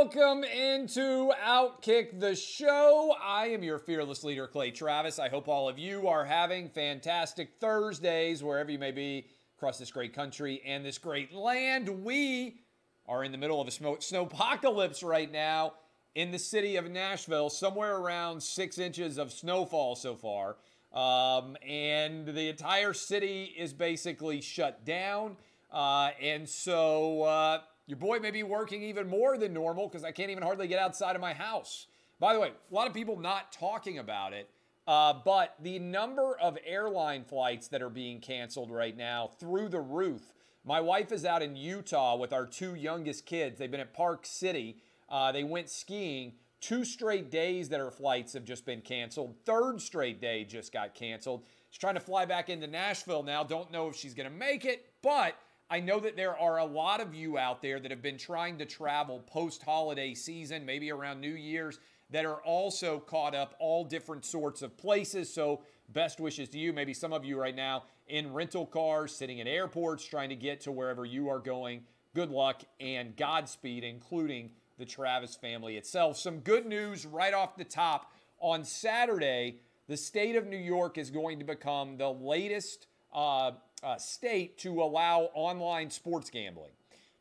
Welcome into Outkick the Show. I am your fearless leader, Clay Travis. I hope all of you are having fantastic Thursdays wherever you may be across this great country and this great land. We are in the middle of a snowpocalypse right now in the city of Nashville, somewhere around six inches of snowfall so far. Um, and the entire city is basically shut down. Uh, and so uh, your boy may be working even more than normal because I can't even hardly get outside of my house. By the way, a lot of people not talking about it, uh, but the number of airline flights that are being canceled right now through the roof. My wife is out in Utah with our two youngest kids. They've been at Park City. Uh, they went skiing. Two straight days that her flights have just been canceled. Third straight day just got canceled. She's trying to fly back into Nashville now. Don't know if she's going to make it, but I know that there are a lot of you out there that have been trying to travel post holiday season, maybe around New Year's, that are also caught up all different sorts of places. So, best wishes to you. Maybe some of you right now in rental cars, sitting in airports, trying to get to wherever you are going. Good luck and Godspeed, including the Travis family itself. Some good news right off the top. On Saturday, the state of New York is going to become the latest uh, uh, state to allow online sports gambling.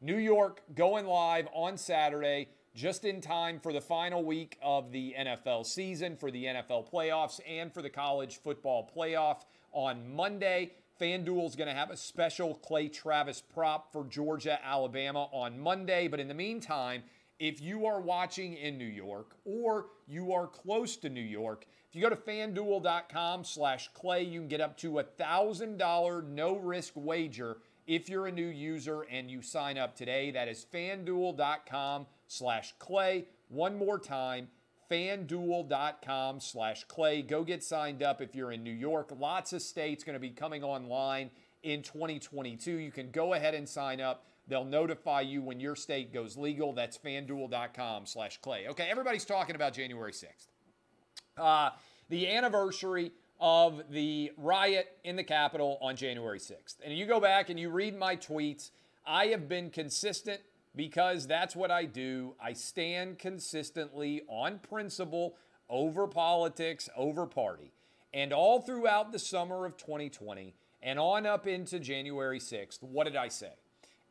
New York going live on Saturday, just in time for the final week of the NFL season, for the NFL playoffs, and for the college football playoff on Monday. FanDuel is going to have a special Clay Travis prop for Georgia, Alabama on Monday. But in the meantime, if you are watching in New York or you are close to New York, if you go to fanduel.com slash clay, you can get up to a $1,000 no risk wager if you're a new user and you sign up today. That is fanduel.com slash clay. One more time, fanduel.com slash clay. Go get signed up if you're in New York. Lots of states going to be coming online in 2022. You can go ahead and sign up. They'll notify you when your state goes legal. That's fanduel.com slash clay. Okay, everybody's talking about January 6th. Uh, the anniversary of the riot in the Capitol on January 6th. And you go back and you read my tweets, I have been consistent because that's what I do. I stand consistently on principle over politics, over party. And all throughout the summer of 2020 and on up into January 6th, what did I say?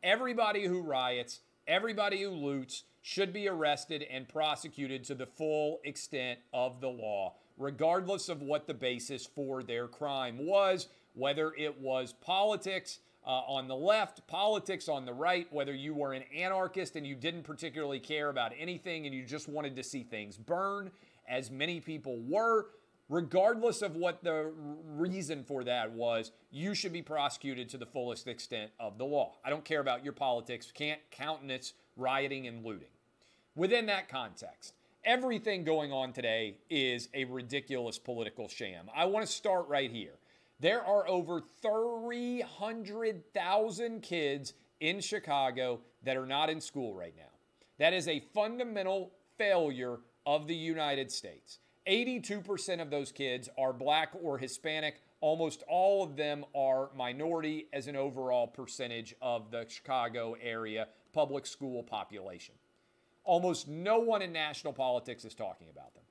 Everybody who riots, everybody who loots should be arrested and prosecuted to the full extent of the law, regardless of what the basis for their crime was, whether it was politics uh, on the left, politics on the right, whether you were an anarchist and you didn't particularly care about anything and you just wanted to see things burn, as many people were, regardless of what the reason for that was, you should be prosecuted to the fullest extent of the law. I don't care about your politics, can't countenance rioting and looting. Within that context, everything going on today is a ridiculous political sham. I want to start right here. There are over 300,000 kids in Chicago that are not in school right now. That is a fundamental failure of the United States. 82% of those kids are black or Hispanic. Almost all of them are minority as an overall percentage of the Chicago area public school population. Almost no one in national politics is talking about them.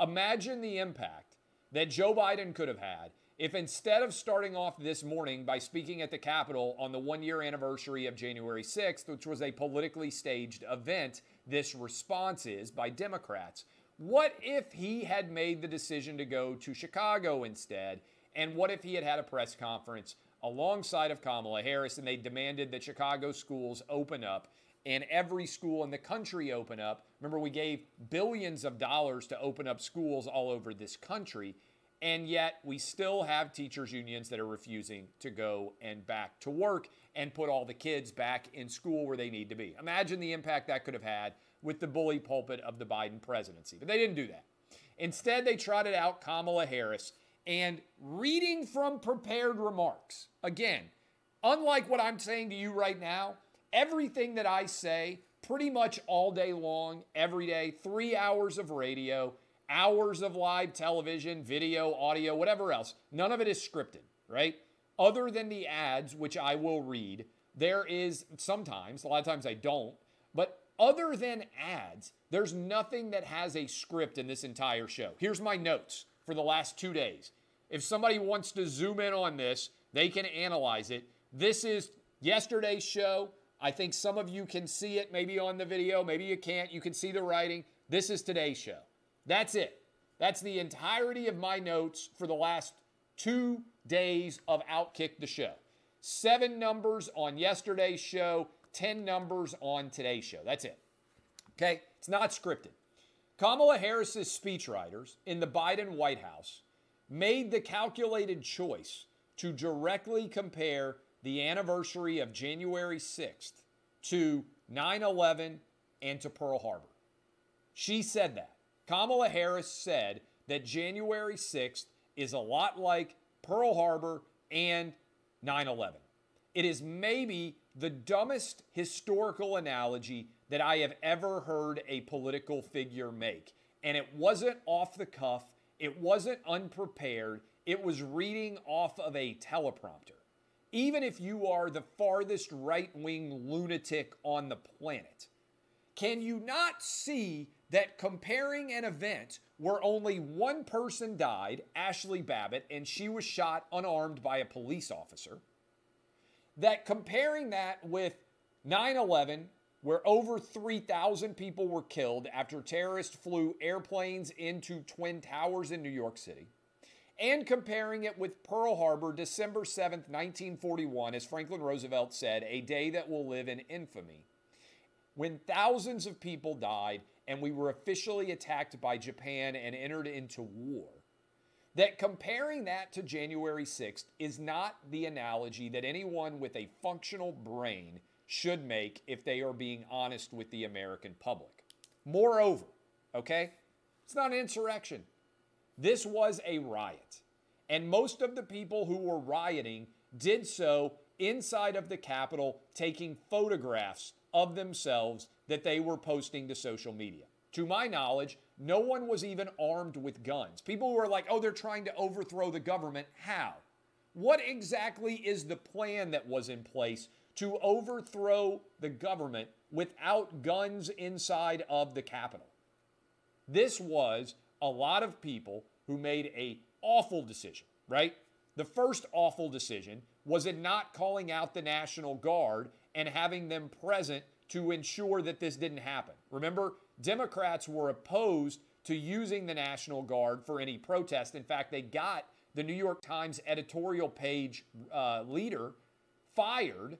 Imagine the impact that Joe Biden could have had if instead of starting off this morning by speaking at the Capitol on the one year anniversary of January 6th, which was a politically staged event, this response is by Democrats. What if he had made the decision to go to Chicago instead? And what if he had had a press conference alongside of Kamala Harris and they demanded that Chicago schools open up and every school in the country open up? Remember, we gave billions of dollars to open up schools all over this country. And yet, we still have teachers' unions that are refusing to go and back to work and put all the kids back in school where they need to be. Imagine the impact that could have had with the bully pulpit of the Biden presidency. But they didn't do that. Instead, they trotted out Kamala Harris and reading from prepared remarks. Again, unlike what I'm saying to you right now, everything that I say pretty much all day long, every day, three hours of radio, hours of live television, video, audio, whatever else, none of it is scripted, right? Other than the ads, which I will read, there is sometimes, a lot of times I don't, but other than ads, there's nothing that has a script in this entire show. Here's my notes for the last two days. If somebody wants to zoom in on this, they can analyze it. This is yesterday's show. I think some of you can see it maybe on the video, maybe you can't. You can see the writing. This is today's show. That's it. That's the entirety of my notes for the last two days of Outkick the Show. Seven numbers on yesterday's show, 10 numbers on today's show. That's it. Okay? It's not scripted. Kamala Harris's speechwriters in the Biden White House made the calculated choice to directly compare the anniversary of January 6th to 9 11 and to Pearl Harbor. She said that. Kamala Harris said that January 6th is a lot like Pearl Harbor and 9 11. It is maybe the dumbest historical analogy that I have ever heard a political figure make. And it wasn't off the cuff, it wasn't unprepared, it was reading off of a teleprompter. Even if you are the farthest right wing lunatic on the planet, can you not see that comparing an event where only one person died, Ashley Babbitt, and she was shot unarmed by a police officer, that comparing that with 9 11, where over 3,000 people were killed after terrorists flew airplanes into Twin Towers in New York City, and comparing it with Pearl Harbor, December 7th, 1941, as Franklin Roosevelt said, a day that will live in infamy, when thousands of people died and we were officially attacked by Japan and entered into war that comparing that to January 6th is not the analogy that anyone with a functional brain should make if they are being honest with the American public. Moreover, okay, it's not an insurrection. This was a riot. And most of the people who were rioting did so inside of the Capitol, taking photographs of themselves that they were posting to social media. To my knowledge, no one was even armed with guns. People were like, oh, they're trying to overthrow the government. How? What exactly is the plan that was in place to overthrow the government without guns inside of the Capitol? This was a lot of people who made a awful decision, right? The first awful decision was in not calling out the National Guard and having them present to ensure that this didn't happen. Remember, Democrats were opposed to using the National Guard for any protest. In fact, they got the New York Times editorial page uh, leader fired,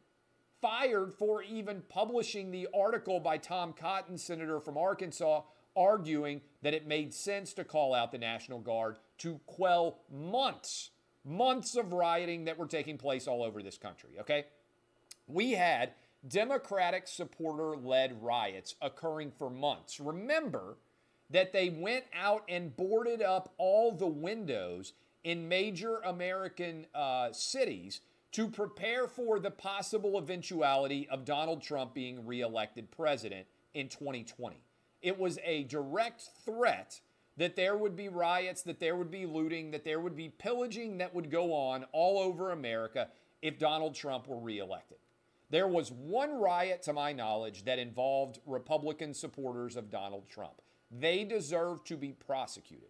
fired for even publishing the article by Tom Cotton, senator from Arkansas, arguing that it made sense to call out the National Guard to quell months, months of rioting that were taking place all over this country. Okay? We had Democratic supporter led riots occurring for months. Remember that they went out and boarded up all the windows in major American uh, cities to prepare for the possible eventuality of Donald Trump being reelected president in 2020. It was a direct threat that there would be riots, that there would be looting, that there would be pillaging that would go on all over America if Donald Trump were reelected. There was one riot, to my knowledge, that involved Republican supporters of Donald Trump. They deserve to be prosecuted.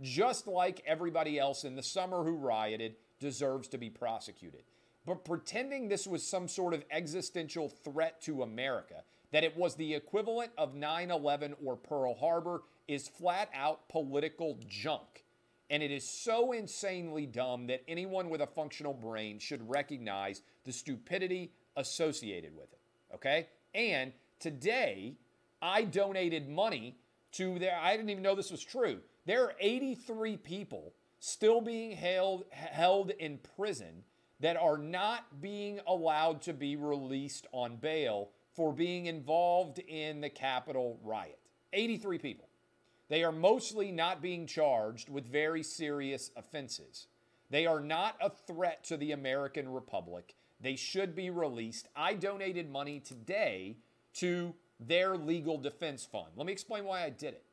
Just like everybody else in the summer who rioted deserves to be prosecuted. But pretending this was some sort of existential threat to America, that it was the equivalent of 9 11 or Pearl Harbor, is flat out political junk. And it is so insanely dumb that anyone with a functional brain should recognize the stupidity associated with it. Okay? And today, I donated money to there. I didn't even know this was true. There are 83 people still being held, held in prison that are not being allowed to be released on bail for being involved in the Capitol riot. 83 people. They are mostly not being charged with very serious offenses. They are not a threat to the American Republic. They should be released. I donated money today to their legal defense fund. Let me explain why I did it.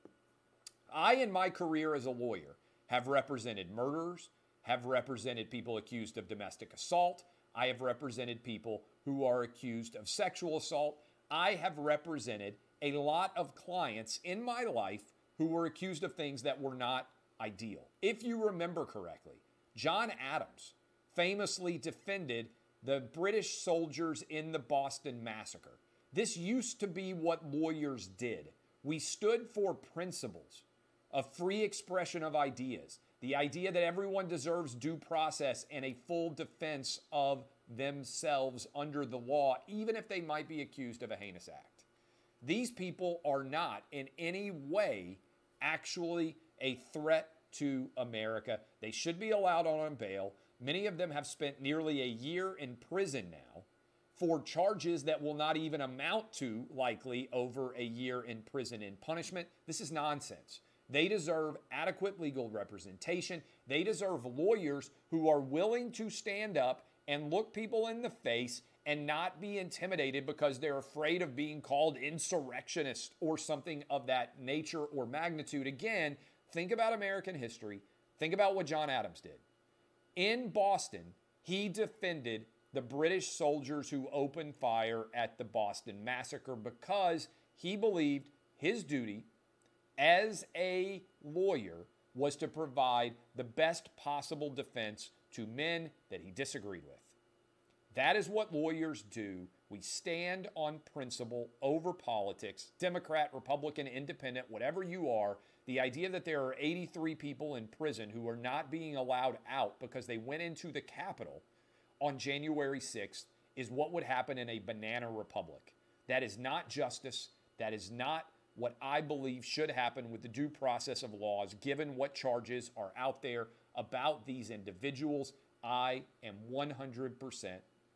I, in my career as a lawyer, have represented murderers, have represented people accused of domestic assault. I have represented people who are accused of sexual assault. I have represented a lot of clients in my life who were accused of things that were not ideal. If you remember correctly, John Adams famously defended the British soldiers in the Boston Massacre. This used to be what lawyers did. We stood for principles of free expression of ideas, the idea that everyone deserves due process and a full defense of themselves under the law, even if they might be accused of a heinous act. These people are not in any way actually a threat to America. They should be allowed on bail. Many of them have spent nearly a year in prison now for charges that will not even amount to likely over a year in prison in punishment. This is nonsense. They deserve adequate legal representation. They deserve lawyers who are willing to stand up and look people in the face and not be intimidated because they're afraid of being called insurrectionist or something of that nature or magnitude. Again, think about American history. Think about what John Adams did. In Boston, he defended the British soldiers who opened fire at the Boston Massacre because he believed his duty as a lawyer was to provide the best possible defense to men that he disagreed with. That is what lawyers do. We stand on principle over politics, Democrat, Republican, Independent, whatever you are. The idea that there are 83 people in prison who are not being allowed out because they went into the Capitol on January 6th is what would happen in a banana republic. That is not justice. That is not what I believe should happen with the due process of laws, given what charges are out there about these individuals. I am 100%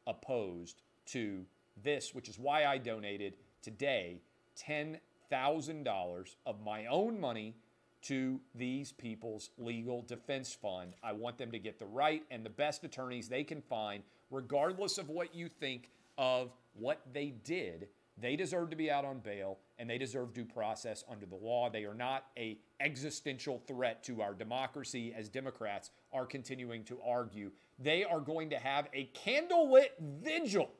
opposed to this, which is why I donated today $10,000 of my own money to these people's legal defense fund. I want them to get the right and the best attorneys they can find, regardless of what you think of what they did. They deserve to be out on bail and they deserve due process under the law. They are not a existential threat to our democracy as Democrats are continuing to argue. They are going to have a candlelit vigil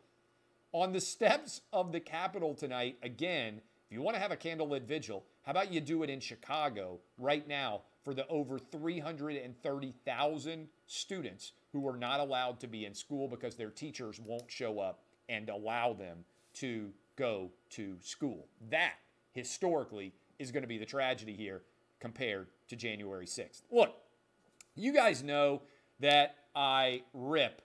on the steps of the Capitol tonight. Again, if you want to have a candlelit vigil, how about you do it in Chicago right now for the over 330,000 students who are not allowed to be in school because their teachers won't show up and allow them to go to school. That, historically, is going to be the tragedy here compared to January 6th. Look, you guys know that I rip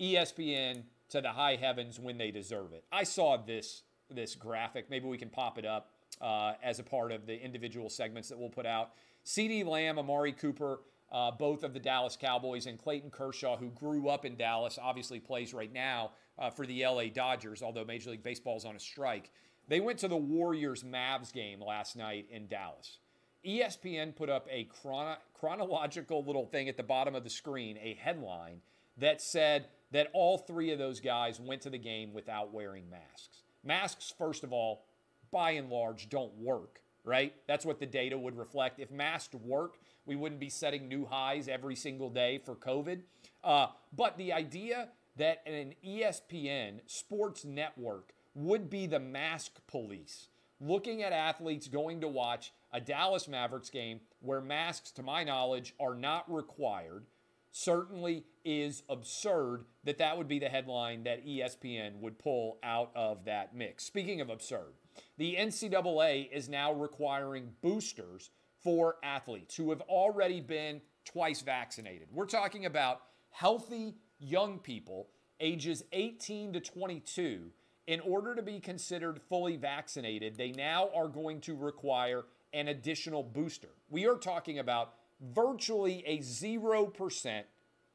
ESPN to the high heavens when they deserve it. I saw this this graphic. Maybe we can pop it up uh, as a part of the individual segments that we'll put out. CeeDee Lamb, Amari Cooper, uh, both of the Dallas Cowboys, and Clayton Kershaw, who grew up in Dallas, obviously plays right now uh, for the LA Dodgers, although Major League Baseball is on a strike. They went to the Warriors Mavs game last night in Dallas. ESPN put up a chrono- chronological little thing at the bottom of the screen, a headline that said that all three of those guys went to the game without wearing masks. Masks, first of all, by and large, don't work, right? That's what the data would reflect. If masks work, we wouldn't be setting new highs every single day for COVID. Uh, but the idea that an ESPN sports network would be the mask police, looking at athletes going to watch a Dallas Mavericks game where masks, to my knowledge, are not required, certainly is absurd that that would be the headline that ESPN would pull out of that mix. Speaking of absurd, the NCAA is now requiring boosters for athletes who have already been twice vaccinated. We're talking about healthy young people ages 18 to 22. In order to be considered fully vaccinated, they now are going to require an additional booster. We are talking about virtually a 0%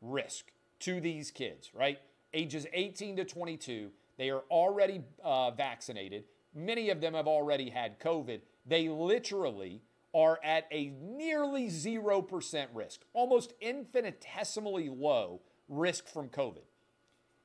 risk to these kids, right? Ages 18 to 22, they are already uh, vaccinated. Many of them have already had COVID. They literally are at a nearly 0% risk, almost infinitesimally low risk from COVID.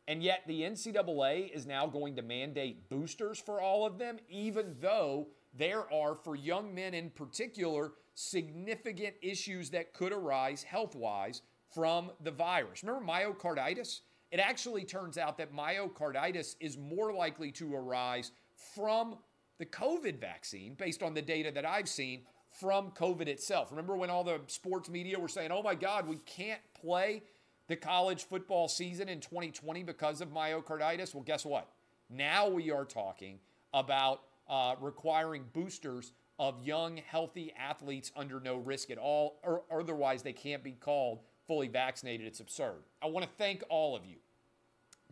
And yet the NCAA is now going to mandate boosters for all of them, even though there are, for young men in particular, significant issues that could arise health wise from the virus. Remember myocarditis? It actually turns out that myocarditis is more likely to arise from the COVID vaccine, based on the data that I've seen from COVID itself. Remember when all the sports media were saying, oh my God, we can't play the college football season in 2020 because of myocarditis? Well, guess what? Now we are talking about uh, requiring boosters of young, healthy athletes under no risk at all, or otherwise they can't be called fully vaccinated. It's absurd. I want to thank all of you.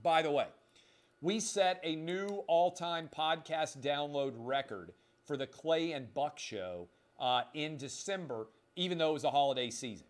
By the way, we set a new all time podcast download record for the Clay and Buck show uh, in December, even though it was a holiday season.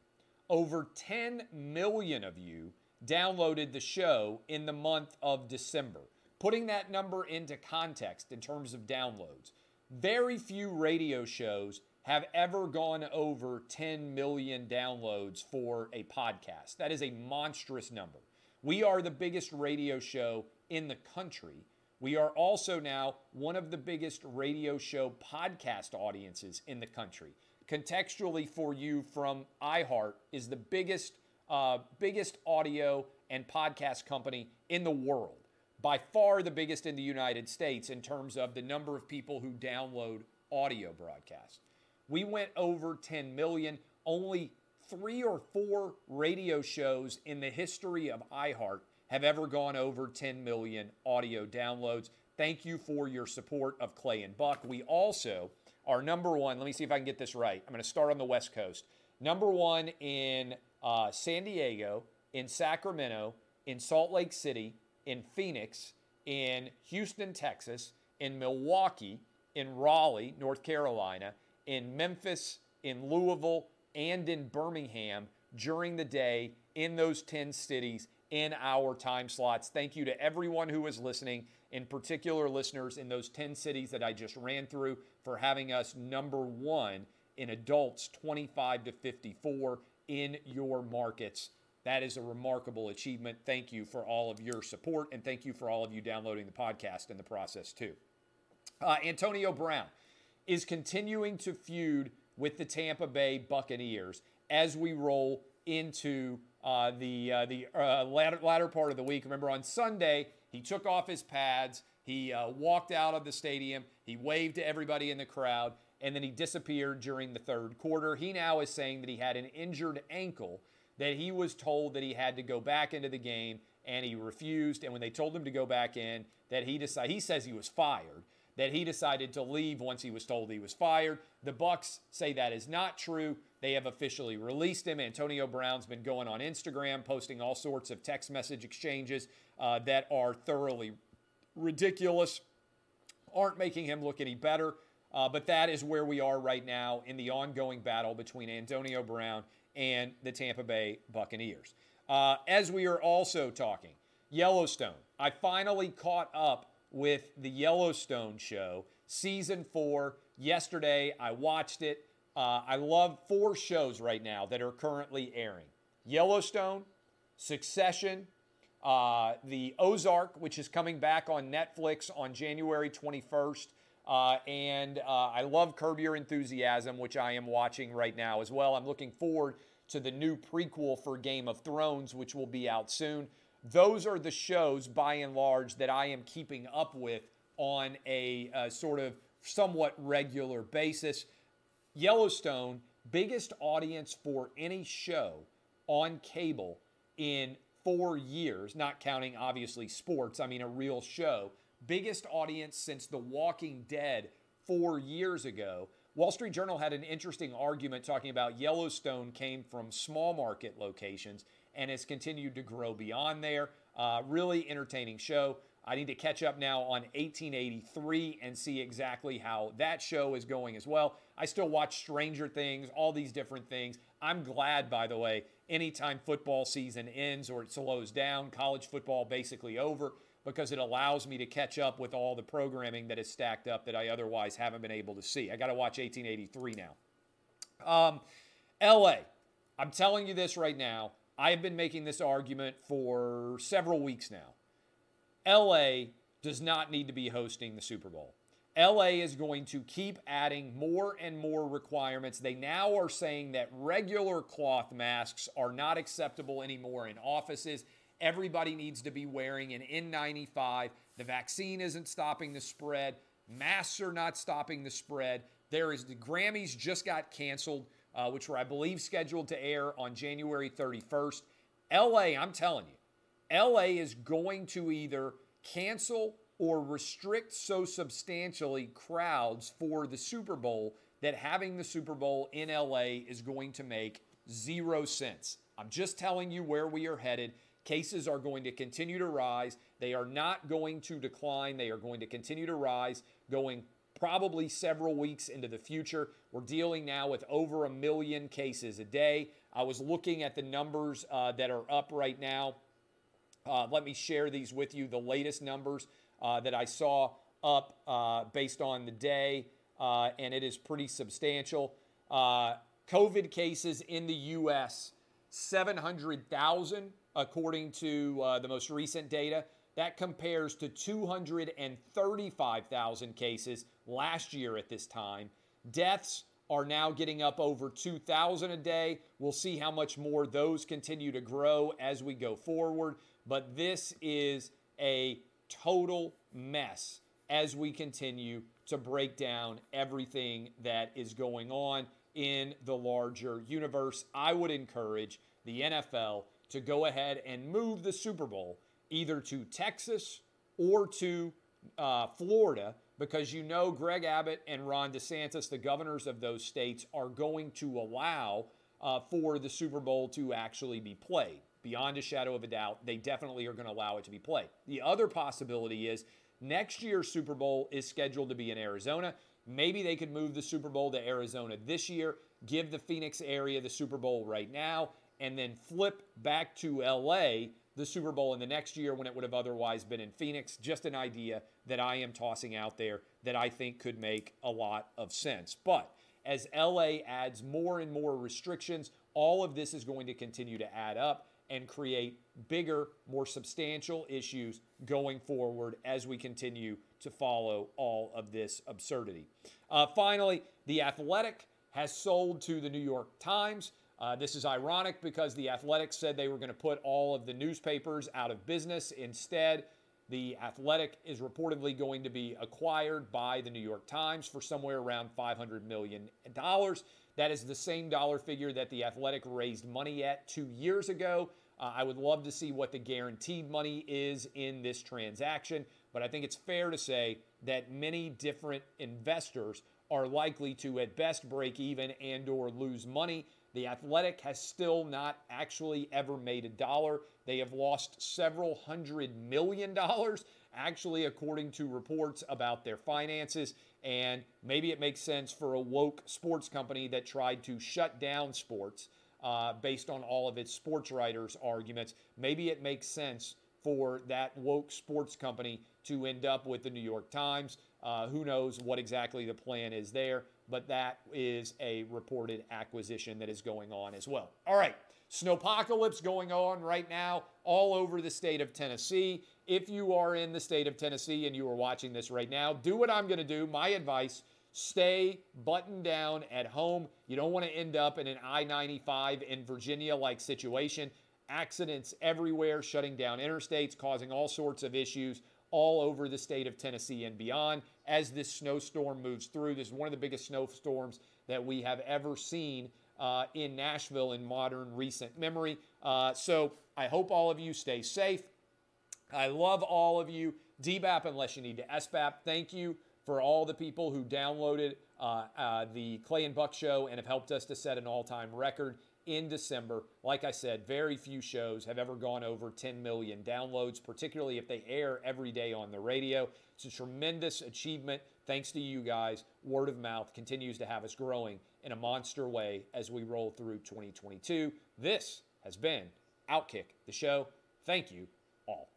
Over 10 million of you downloaded the show in the month of December. Putting that number into context in terms of downloads, very few radio shows have ever gone over 10 million downloads for a podcast. That is a monstrous number. We are the biggest radio show in the country. We are also now one of the biggest radio show podcast audiences in the country. Contextually for you from iHeart is the biggest uh, biggest audio and podcast company in the world by far the biggest in the United States in terms of the number of people who download audio broadcasts. We went over 10 million. Only three or four radio shows in the history of iHeart have ever gone over 10 million audio downloads. Thank you for your support of Clay and Buck. We also are number one. Let me see if I can get this right. I'm going to start on the West Coast. Number one in uh, San Diego, in Sacramento, in Salt Lake City, in Phoenix, in Houston, Texas, in Milwaukee, in Raleigh, North Carolina, in Memphis, in Louisville, and in Birmingham during the day in those 10 cities in our time slots. Thank you to everyone who is listening, in particular, listeners in those 10 cities that I just ran through, for having us number one in adults 25 to 54 in your markets. That is a remarkable achievement. Thank you for all of your support, and thank you for all of you downloading the podcast in the process, too. Uh, Antonio Brown is continuing to feud with the Tampa Bay Buccaneers as we roll into uh, the uh, the uh, latter, latter part of the week. Remember, on Sunday, he took off his pads, he uh, walked out of the stadium, he waved to everybody in the crowd, and then he disappeared during the third quarter. He now is saying that he had an injured ankle that he was told that he had to go back into the game and he refused. And when they told him to go back in, that he decided he says he was fired. That he decided to leave once he was told he was fired. The Bucs say that is not true. They have officially released him. Antonio Brown's been going on Instagram, posting all sorts of text message exchanges uh, that are thoroughly ridiculous, aren't making him look any better. Uh, but that is where we are right now in the ongoing battle between Antonio Brown and the Tampa Bay Buccaneers. Uh, as we are also talking, Yellowstone. I finally caught up with the Yellowstone show, season four. Yesterday, I watched it. Uh, I love four shows right now that are currently airing Yellowstone, Succession, uh, the Ozark, which is coming back on Netflix on January 21st. Uh, and uh, I love Curb Your Enthusiasm, which I am watching right now as well. I'm looking forward to the new prequel for Game of Thrones, which will be out soon. Those are the shows, by and large, that I am keeping up with on a uh, sort of somewhat regular basis. Yellowstone, biggest audience for any show on cable in four years, not counting obviously sports, I mean a real show biggest audience since The Walking Dead four years ago. Wall Street Journal had an interesting argument talking about Yellowstone came from small market locations and has continued to grow beyond there. Uh, really entertaining show. I need to catch up now on 1883 and see exactly how that show is going as well. I still watch Stranger Things, all these different things. I'm glad, by the way, anytime football season ends or it slows down, college football basically over, because it allows me to catch up with all the programming that is stacked up that I otherwise haven't been able to see. I got to watch 1883 now. Um, LA, I'm telling you this right now. I have been making this argument for several weeks now. LA does not need to be hosting the Super Bowl. LA is going to keep adding more and more requirements. They now are saying that regular cloth masks are not acceptable anymore in offices. Everybody needs to be wearing an N95. The vaccine isn't stopping the spread. Masks are not stopping the spread. There is the Grammys just got canceled, uh, which were, I believe, scheduled to air on January 31st. LA, I'm telling you, LA is going to either cancel or restrict so substantially crowds for the Super Bowl that having the Super Bowl in LA is going to make zero sense. I'm just telling you where we are headed. Cases are going to continue to rise. They are not going to decline. They are going to continue to rise going probably several weeks into the future. We're dealing now with over a million cases a day. I was looking at the numbers uh, that are up right now. Uh, let me share these with you. The latest numbers uh, that I saw up uh, based on the day, uh, and it is pretty substantial. Uh, COVID cases in the U.S. 700,000 according to the most recent data. That compares to 235,000 cases last year at this time. Deaths are now getting up over 2,000 a day. We'll see how much more those continue to grow as we go forward. But this is a total mess as we continue to break down everything that is going on in the larger universe. I would encourage the NFL to go ahead and move the Super Bowl either to Texas or to uh, Florida because you know Greg Abbott and Ron DeSantis, the governors of those states, are going to allow uh, for the Super Bowl to actually be played. Beyond a shadow of a doubt, they definitely are going to allow it to be played. The other possibility is next year's Super Bowl is scheduled to be in Arizona. Maybe they could move the Super Bowl to Arizona this year, give the Phoenix area the Super Bowl right now, and then flip back to LA the Super Bowl in the next year when it would have otherwise been in Phoenix. Just an idea that I am tossing out there that I think could make a lot of sense. But as LA adds more and more restrictions, all of this is going to continue to add up and create bigger, more substantial issues going forward as we continue to follow all of this absurdity. Uh, finally, The Athletic has sold to the New York Times. Uh, this is ironic because the Athletic said they were going to put all of the newspapers out of business. Instead, the Athletic is reportedly going to be acquired by the New York Times for somewhere around $500 million. That is the same dollar figure that the Athletic raised money at two years ago. Uh, I would love to see what the guaranteed money is in this transaction, but I think it's fair to say that many different investors are likely to at best break even and or lose money the Athletic has still not actually ever made a dollar. They have lost several hundred million dollars, actually, according to reports about their finances. And maybe it makes sense for a woke sports company that tried to shut down sports uh, based on all of its sports writers' arguments. Maybe it makes sense for that woke sports company to end up with the New York Times. Uh, who knows what exactly the plan is there? But that is a reported acquisition that is going on as well. All right, snowpocalypse going on right now all over the state of Tennessee. If you are in the state of Tennessee and you are watching this right now, do what I'm going to do. My advice stay buttoned down at home. You don't want to end up in an I 95 in Virginia like situation. Accidents everywhere, shutting down interstates, causing all sorts of issues all over the state of Tennessee and beyond as this snowstorm moves through. This is one of the biggest snowstorms that we have ever seen uh, in Nashville in modern recent memory. Uh, so I hope all of you stay safe. I love all of you. DBAP, unless you need to SBAP, thank you for all the people who downloaded uh, uh, the Clay and Buck show and have helped us to set an all time record in December. Like I said, very few shows have ever gone over 10 million downloads, particularly if they air every day on the radio. It's a tremendous achievement. Thanks to you guys. Word of mouth continues to have us growing in a monster way as we roll through 2022. This has been Outkick the show. Thank you all.